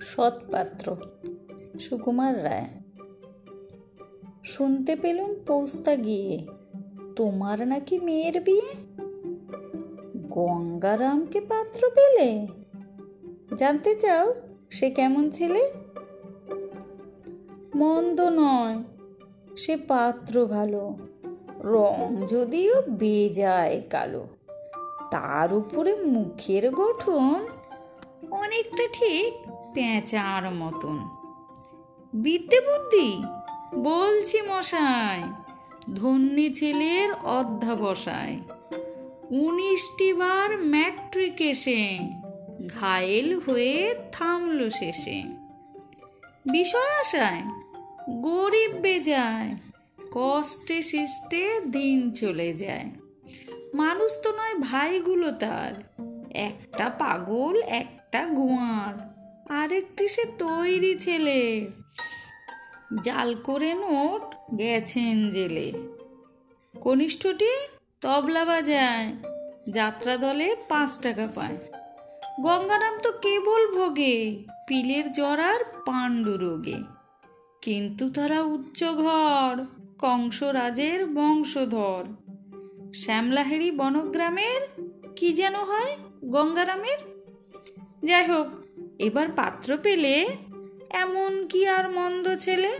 সৎপাত্র। সুকুমার রায়, শুনতে পেলুম পৌস্তা গিয়ে, তোমার নাকি মেয়ের বিয়ে? গঙ্গারামকে পাত্র পেলে? জানতে চাও, সে কেমন ছেলে? মন্দ নয়, সে পাত্র ভালো, রং যদিও বেজায় কালো। তার উপরে মুখের গঠন অনেকটা ঠিক পেঁচার মতন। বিদ্যে বুদ্ধি? বলছি মশাই, ধন্যী ছেলের অধ্যাবসায়। উনিশটি বার ম্যাট্রিক এসে ঘায়েল হয়ে থামল শেষে। বিষয় আশায়, গরিব বেজায়, কষ্টে সৃষ্টে দিন চলে যায়। মানুষ তো নয় ভাইগুলো তার, একটা পাগল, একটা গোয়ার। আরেকটি সে তৈরি ছেলে। জাল করে নোট গেছেন জেলে। কনিষ্ঠটি তবলা বাজায়, যাত্রা দলে পাঁচ টাকা পায়। গঙ্গারাম তো কেবল ভোগে, পিলের জরার পাণ্ডু রোগে। কিন্তু তারা উচ্চ ঘর, কংসরাজের বংশধর। শ্যামলাহেরি বনগ্রামের, কি যেন হয় গঙ্গারামের যাই হোক এবার পাত্র পেলে এমন কি আর মন্দ ছেলে?